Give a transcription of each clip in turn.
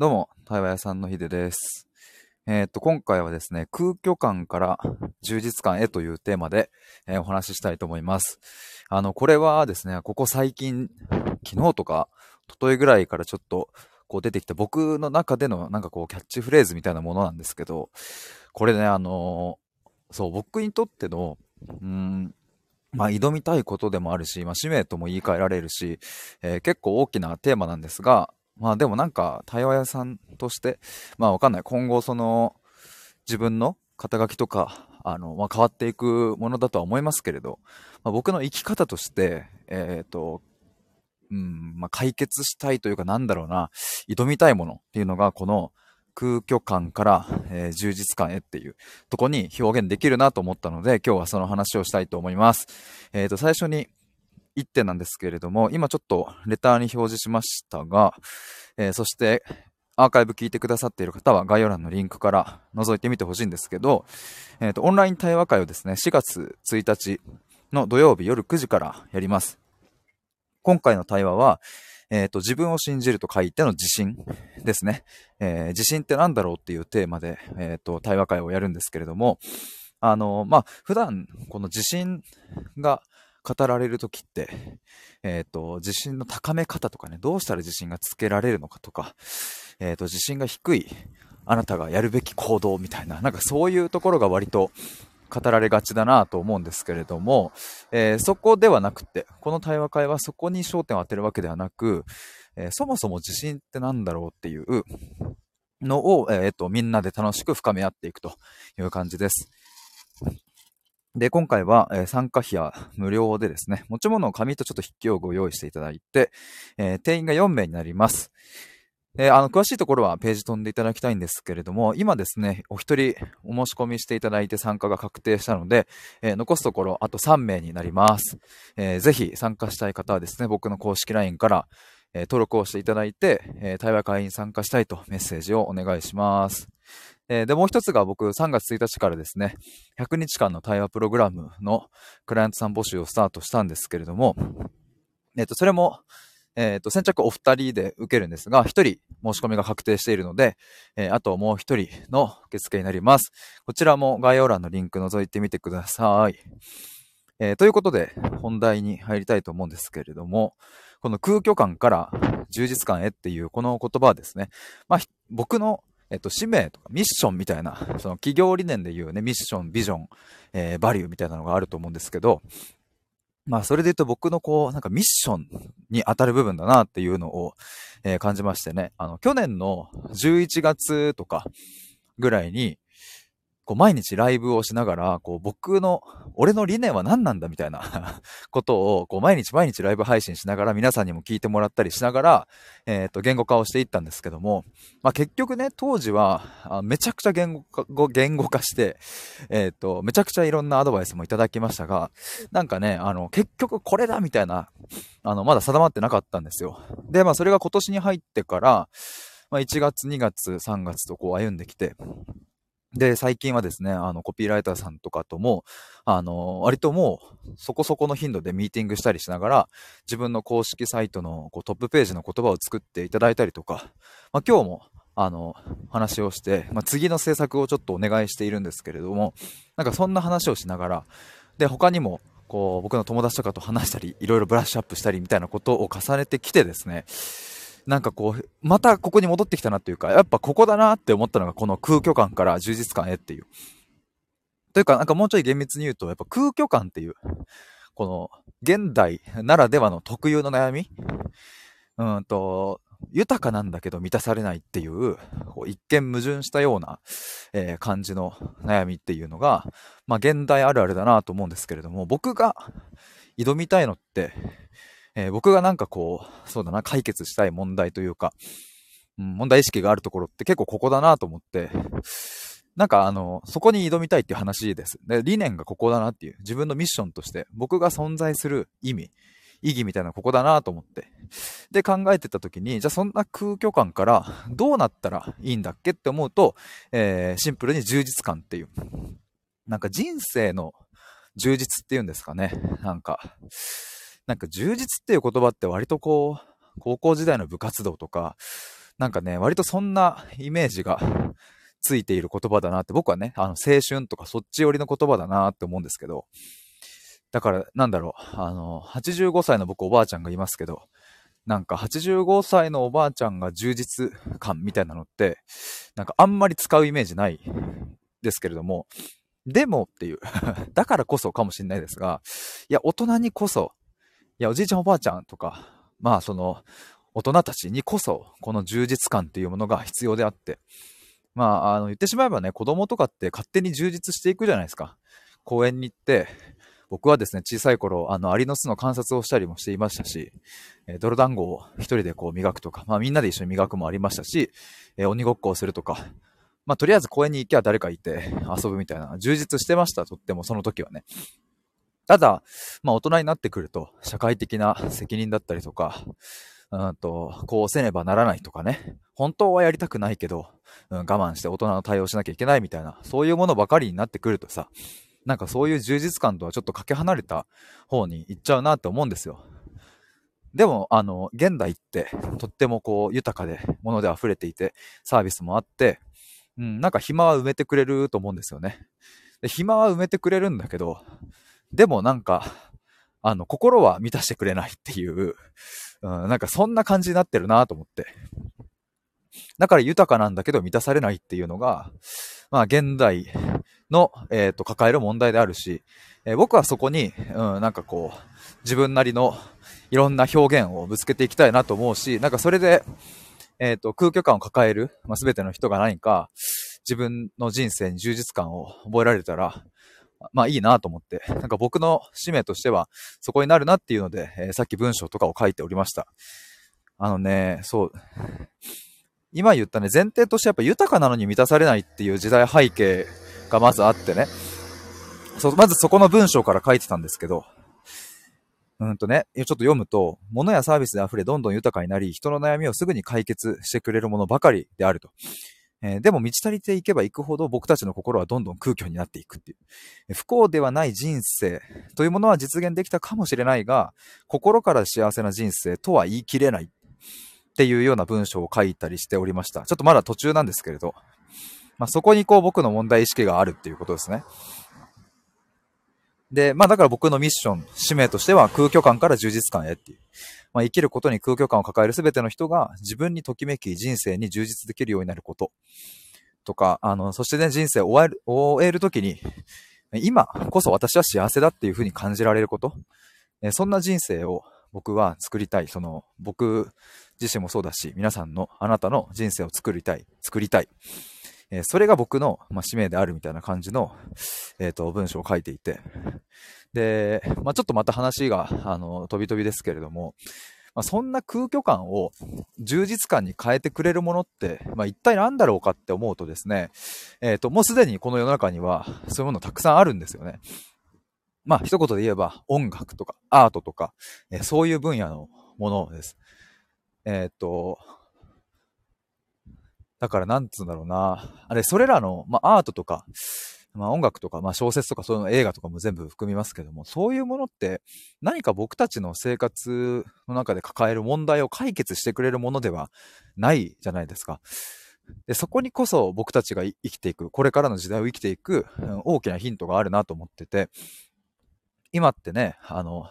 どうも、対話屋さんのひでです。えーっと、今回はですね、空虚感から充実感へというテーマで、えーお話ししたいと思います。あの、これはですね、ここ最近、昨日とか、一昨日ぐらいからちょっと、こう出てきた僕の中でのなんかこうキャッチフレーズみたいなものなんですけど、これね、あのーそう、僕にとっての、うん、まあ、挑みたいことでもあるし、まあ、使命とも言い換えられるし、えー結構大きなテーマなんですが、まあでもなんか対話屋さんとして、まあわかんない。今後その自分の肩書きとか、あの、まあ変わっていくものだとは思いますけれど、まあ、僕の生き方として、えっ、と、うん、まあ解決したいというかなんだろうな、挑みたいものっていうのがこの空虚感から、えー充実感へっていうとこに表現できるなと思ったので、今日はその話をしたいと思います。えっ、と、最初に1点なんですけれども、今ちょっとレターに表示しましたが、えーそしてアーカイブ聞いてくださっている方は概要欄のリンクから覗いてみてほしいんですけど、えっ、と、オンライン対話会をですね、4月1日の土曜日夜9時からやります。今回の対話は、えっ、と、自分を信じると書いての自信ですね。えー自信って何だろうっていうテーマで、えっ、と、対話会をやるんですけれども、あの、まあ、普段、この自信が語られるときって、えっ、と、自信の高め方とかね、どうしたら自信がつけられるのかとか、えっ、と、自信が低いあなたがやるべき行動みたいな、なんかそういうところが割と語られがちだなと思うんですけれども、えーそこではなくて、この対話会はそこに焦点を当てるわけではなく、えそもそも自信って何だろうっていうのを、えっ、と、みんなで楽しく深め合っていくという感じです。で、今回は、えー参加費は無料でですね、持ち物を紙とちょっと筆記用具を用意していただいて、えー定員が4名になります。で、あの、詳しいところはページ飛んでいただきたいんですけれども、今ですね、お一人お申し込みしていただいて参加が確定したので、え残すところあと3名になります。えーぜひ参加したい方はですね、僕の公式 LINE から、え登録をしていただいて、え対話会に参加したいとメッセージをお願いします。えで、もう一つが僕3月1日からですね、100日間の対話プログラムのクライアントさん募集をスタートしたんですけれども、えっ、と、それも、えっ、と、先着お二人で受けるんですが、一人申し込みが確定しているので、えーあともう一人の受付になります。こちらも概要欄のリンク覗いてみてください。えーということで、本題に入りたいと思うんですけれども、この空虚感から充実感へっていうこの言葉はですね、まあ、僕のえっと、使命とかミッションみたいな、その企業理念でいうね、ミッション、ビジョン、えーバリューみたいなのがあると思うんですけど、まあ、それで言うと僕のこう、なんかミッションに当たる部分だなっていうのを、えー感じましてね、あの、去年の11月とかぐらいに、こう、毎日ライブをしながら、こう、僕の、俺の理念は何なんだみたいな ことを、こう、毎日毎日ライブ配信しながら、皆さんにも聞いてもらったりしながら、えっ、と、言語化をしていったんですけども、まあ、結局ね、当時は、めちゃくちゃ言語化、言語化して、えっ、と、めちゃくちゃいろんなアドバイスもいただきましたが、なんかね、あの、結局これだみたいな、あの、まだ定まってなかったんですよ。で、まあ、それが今年に入ってから、まあ、1月、2月、3月とこう歩んできて、で、最近はですね、あの、コピーライターさんとかとも、あの、割ともう、そこそこの頻度でミーティングしたりしながら、自分の公式サイトのこうトップページの言葉を作っていただいたりとか、まあ、今日も、あの、話をして、まあ、次の制作をちょっとお願いしているんですけれども、なんかそんな話をしながら、で、他にも、こう、僕の友達とかと話したり、いろいろブラッシュアップしたりみたいなことを重ねてきてですね、なんかこう、またここに戻ってきたなっていうか、やっぱここだなって思ったのがこの空虚感から充実感へっていう。というか、なんかもうちょい厳密に言うと、やっぱ空虚感っていう、この現代ならではの特有の悩みうんと、豊かなんだけど満たされないっていう、こう一見矛盾したような、えー感じの悩みっていうのが、まあ現代あるあるだなと思うんですけれども、僕が挑みたいのって、えー僕がなんかこう、そうだな、解決したい問題というか、うん、問題意識があるところって結構ここだなと思って、なんかあの、そこに挑みたいっていう話です。で、理念がここだなっていう、自分のミッションとして、僕が存在する意味、意義みたいなここだなと思って。で、考えてた時に、じゃあそんな空虚感からどうなったらいいんだっけって思うと、えーシンプルに充実感っていう。なんか人生の充実っていうんですかね。なんか、なんか充実っていう言葉って割とこう、高校時代の部活動とか、なんかね、割とそんなイメージがついている言葉だなって、僕はね、あの、青春とかそっち寄りの言葉だなって思うんですけど、だから、なんだろう、あの、85歳の僕おばあちゃんがいますけど、なんか85歳のおばあちゃんが充実感みたいなのって、なんかあんまり使うイメージないですけれども、でもっていう だからこそかもしれないですが、いや、大人にこそ、や、おじいちゃんおばあちゃんとか、まあその、大人たちにこそ、この充実感っていうものが必要であって、まあ、あの、言ってしまえばね、子供とかって勝手に充実していくじゃないですか。公園に行って、僕はですね、小さい頃、あの、アリの巣の観察をしたりもしていましたし、えー、泥団子を一人でこう磨くとか、まあみんなで一緒に磨くもありましたし、えー、鬼ごっこをするとか、まあとりあえず公園に行きゃ誰かいて遊ぶみたいな、充実してました、とってもその時はね。ただ、まあ大人になってくると、社会的な責任だったりとか、うんと、こうせねばならないとかね。本当はやりたくないけど、うん、我慢して大人の対応しなきゃいけないみたいな、そういうものばかりになってくるとさ、なんかそういう充実感とはちょっとかけ離れた方に行っちゃうなって思うんですよ。でも、あの、現代ってとってもこう豊かで、もので溢れていて、サービスもあって、うん、なんか暇は埋めてくれると思うんですよね。で暇は埋めてくれるんだけど、でもなんか、あの、心は満たしてくれないっていう、うん、なんかそんな感じになってるなと思って。だから豊かなんだけど満たされないっていうのが、まあ現代の、えっ、ー、と、抱える問題であるし、えー、僕はそこに、うん、なんかこう、自分なりのいろんな表現をぶつけていきたいなと思うし、なんかそれで、えっ、ー、と、空虚感を抱える、まあ、全ての人が何か自分の人生に充実感を覚えられたら、まあいいなと思って、なんか僕の使命としてはそこになるなっていうので、えー、さっき文章とかを書いておりました。あのね、そう、今言ったね、前提としてやっぱ豊かなのに満たされないっていう時代背景がまずあってね。そ、まずそこの文章から書いてたんですけど、うんとね、ちょっと読むと、物やサービスで溢れどんどん豊かになり、人の悩みをすぐに解決してくれるものばかりであると。えー、でも満ち足りていけばいくほど僕たちの心はどんどん空虚になっていくっていう。不幸ではない人生というものは実現できたかもしれないが、心から幸せな人生とは言い切れないっていうような文章を書いたりしておりました。ちょっとまだ途中なんですけれど。まあ、そこにこう僕の問題意識があるっていうことですね。で、まあだから僕のミッション、使命としては空虚感から充実感へっていう。まあ生きることに空虚感を抱える全ての人が自分にときめき人生に充実できるようになること。とか、あの、そしてね、人生を終える、終えるときに、今こそ私は幸せだっていうふうに感じられること。そんな人生を僕は作りたい。その、僕自身もそうだし、皆さんの、あなたの人生を作りたい。作りたい。え、それが僕の、まあ、使命であるみたいな感じの、えっ、ー、と、文章を書いていて。で、まあ、ちょっとまた話が、あの、飛び飛びですけれども、まあ、そんな空虚感を充実感に変えてくれるものって、まあ、一体何だろうかって思うとですね、えっ、ー、と、もうすでにこの世の中には、そういうものたくさんあるんですよね。まあ、一言で言えば、音楽とか、アートとか、えそういう分野のものです。えっ、と、だからなんつうんだろうな。あれ、それらの、まあ、アートとか、まあ、音楽とか、まあ、小説とか、そういうの映画とかも全部含みますけども、そういうものって何か僕たちの生活の中で抱える問題を解決してくれるものではないじゃないですか。で、そこにこそ僕たちが生きていく、これからの時代を生きていく、大きなヒントがあるなと思ってて、今ってね、あの、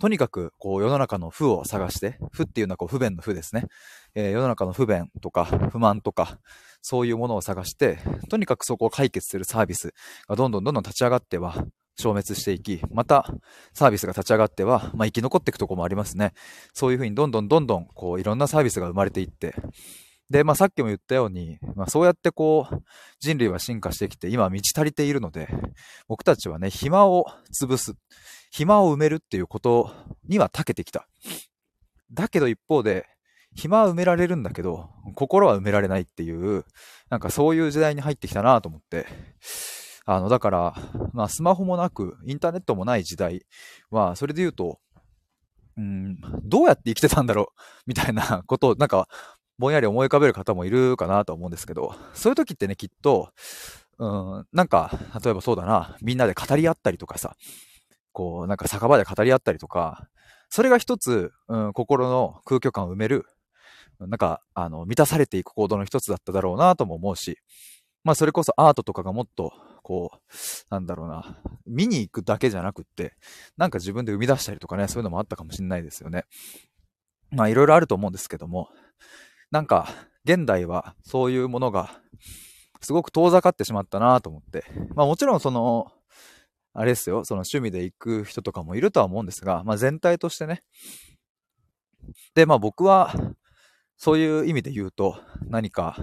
とにかく、こう、世の中の負を探して、負っていうのはこう、不便の負ですね。えー、世の中の不便とか、不満とか、そういうものを探して、とにかくそこを解決するサービスがどんどんどんどん立ち上がっては、消滅していき、また、サービスが立ち上がっては、まあ、生き残っていくとこもありますね。そういうふうにどんどんどんどん、こう、いろんなサービスが生まれていって、で、まあ、さっきも言ったように、まあ、そうやってこう、人類は進化してきて、今満ち足りているので、僕たちはね、暇を潰す。暇を埋めるっていうことには長けてきた。だけど一方で、暇は埋められるんだけど、心は埋められないっていう、なんかそういう時代に入ってきたなと思って。あの、だから、まあスマホもなく、インターネットもない時代は、それで言うと、うん、どうやって生きてたんだろうみたいなことを、なんか、ぼんやり思い浮かべる方もいるかなと思うんですけど、そういう時ってね、きっと、うん、なんか、例えばそうだな、みんなで語り合ったりとかさ、こう、なんか酒場で語り合ったりとか、それが一つ、うん、心の空虚感を埋める、なんか、あの、満たされていく行動の一つだっただろうなとも思うし、まあそれこそアートとかがもっと、こう、なんだろうな、見に行くだけじゃなくって、なんか自分で生み出したりとかね、そういうのもあったかもしれないですよね。まあいろいろあると思うんですけども、なんか、現代はそういうものが、すごく遠ざかってしまったなと思って。まあもちろんその、あれですよ、その趣味で行く人とかもいるとは思うんですが、まあ全体としてね。で、まあ僕は、そういう意味で言うと、何か、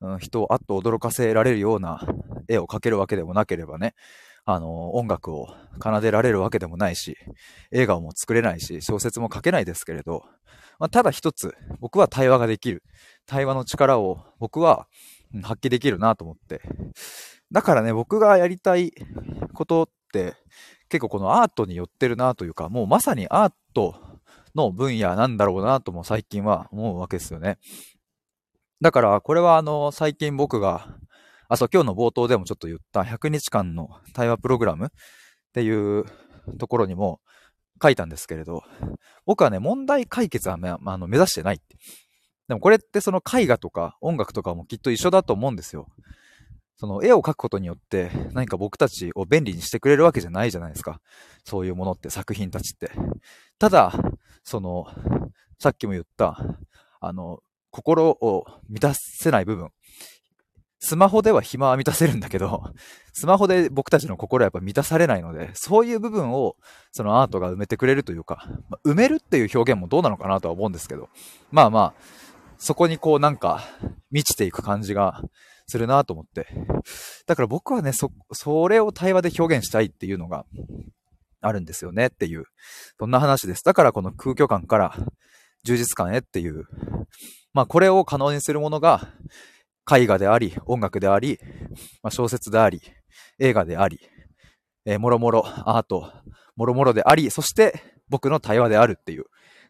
うん、人をあっと驚かせられるような絵を描けるわけでもなければね、あの、音楽を奏でられるわけでもないし、映画も作れないし、小説も書けないですけれど、まあ、ただ一つ、僕は対話ができる。対話の力を僕は発揮できるなと思って。だからね、僕がやりたいことって、結構このアートに寄ってるなというか、もうまさにアートの分野なんだろうなとも最近は思うわけですよね。だから、これはあの、最近僕が、あ、そう、今日の冒頭でもちょっと言った100日間の対話プログラムっていうところにも書いたんですけれど、僕はね、問題解決は、まあの目指してないって。でもこれってその絵画とか音楽とかもきっと一緒だと思うんですよ。その絵を描くことによって何か僕たちを便利にしてくれるわけじゃないじゃないですか。そういうものって作品たちって。ただ、その、さっきも言った、あの、心を満たせない部分。スマホでは暇は満たせるんだけど、スマホで僕たちの心はやっぱ満たされないので、そういう部分をそのアートが埋めてくれるというか、ま埋めるっていう表現もどうなのかなとは思うんですけど、まあまあ、そこにこうなんか満ちていく感じがするなと思って。だから僕はね、そ、それを対話で表現したいっていうのがあるんですよねっていう、そんな話です。だからこの空虚感から充実感へっていう、まあこれを可能にするものが絵画であり、音楽であり、まあ、小説であり、映画であり、えー、もろもろアート、もろもろであり、そして僕の対話であるっていう。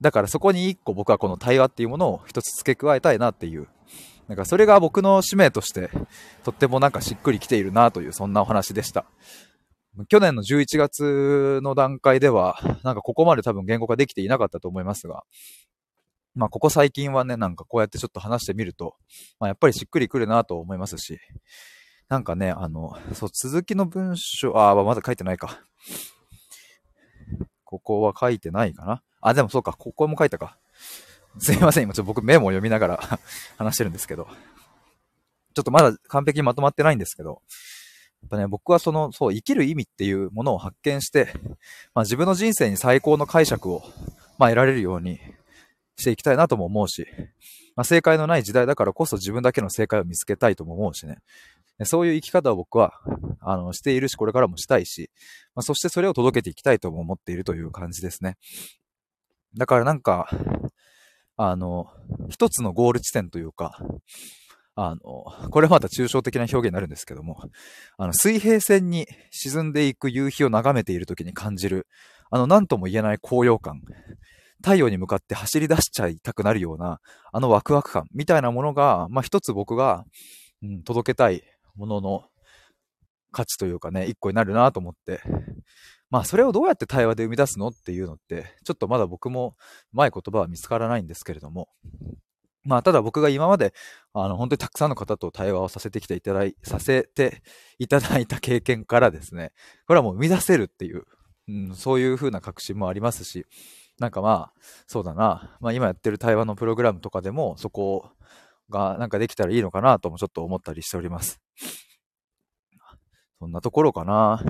だからそこに一個僕はこの対話っていうものを一つ付け加えたいなっていう。なんかそれが僕の使命としてとってもなんかしっくりきているなというそんなお話でした。去年の11月の段階では、なんかここまで多分言語化できていなかったと思いますが、まあ、ここ最近はね、なんかこうやってちょっと話してみると、まあ、やっぱりしっくりくるなと思いますし、なんかね、あの、そう、続きの文章、ああ、まだ書いてないか。ここは書いてないかな？あ、でもそうか、ここも書いたか。すいません、今ちょっと僕メモを読みながら 話してるんですけど。ちょっとまだ完璧にまとまってないんですけど、やっぱね、僕はその、そう、生きる意味っていうものを発見して、まあ自分の人生に最高の解釈を、まあ得られるように、していきたいなとも思うし、まあ、正解のない時代だからこそ自分だけの正解を見つけたいとも思うしね。そういう生き方を僕は、あの、しているし、これからもしたいし、まあ、そしてそれを届けていきたいとも思っているという感じですね。だからなんか、あの、一つのゴール地点というか、あの、これまた抽象的な表現になるんですけども、あの、水平線に沈んでいく夕日を眺めている時に感じる、あの、何とも言えない高揚感。太陽に向かって走り出しちゃいたくなるような、あのワクワク感みたいなものが、まあ一つ僕が、うん、届けたいものの価値というかね、一個になるなと思って、まあそれをどうやって対話で生み出すのっていうのって、ちょっとまだ僕もうまい言葉は見つからないんですけれども、まあただ僕が今まで、あの本当にたくさんの方と対話をさせてきていただい、させていただいた経験からですね、これはもう生み出せるっていう、うん、そういう風な確信もありますし、なんかまあ、そうだな。まあ今やってる対話のプログラムとかでも、そこがなんかできたらいいのかなともちょっと思ったりしております。そんなところかな。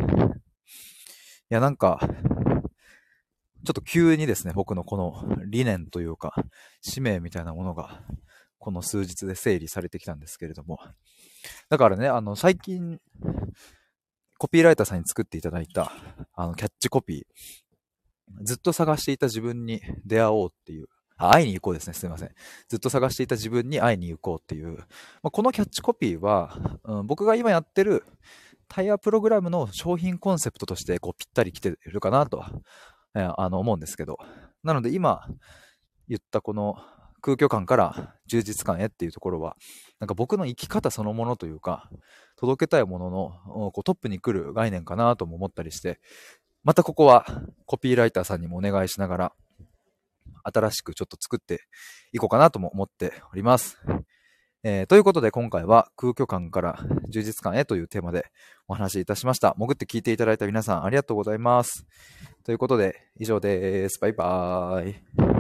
いや、なんか、ちょっと急にですね、僕のこの理念というか、使命みたいなものが、この数日で整理されてきたんですけれども。だからね、あの、最近、コピーライターさんに作っていただいた、あの、キャッチコピー、ずっと探していた自分に出会おうっていう、あ、会いに行こうですね。すいません。ずっと探していた自分に会いに行こうっていう。まあ、このキャッチコピーは、うん、僕が今やってるタイヤプログラムの商品コンセプトとしてこうぴったり来てるかなとは、えー、あの思うんですけど。なので今言ったこの空虚感から充実感へっていうところは、なんか僕の生き方そのものというか、届けたいもののこうトップに来る概念かなとも思ったりして、またここはコピーライターさんにもお願いしながら、新しくちょっと作っていこうかなとも思っております。えー、ということで今回は空虚感から充実感へというテーマでお話しいたしました。潜って聞いていただいた皆さんありがとうございます。ということで以上です。バイバーイ。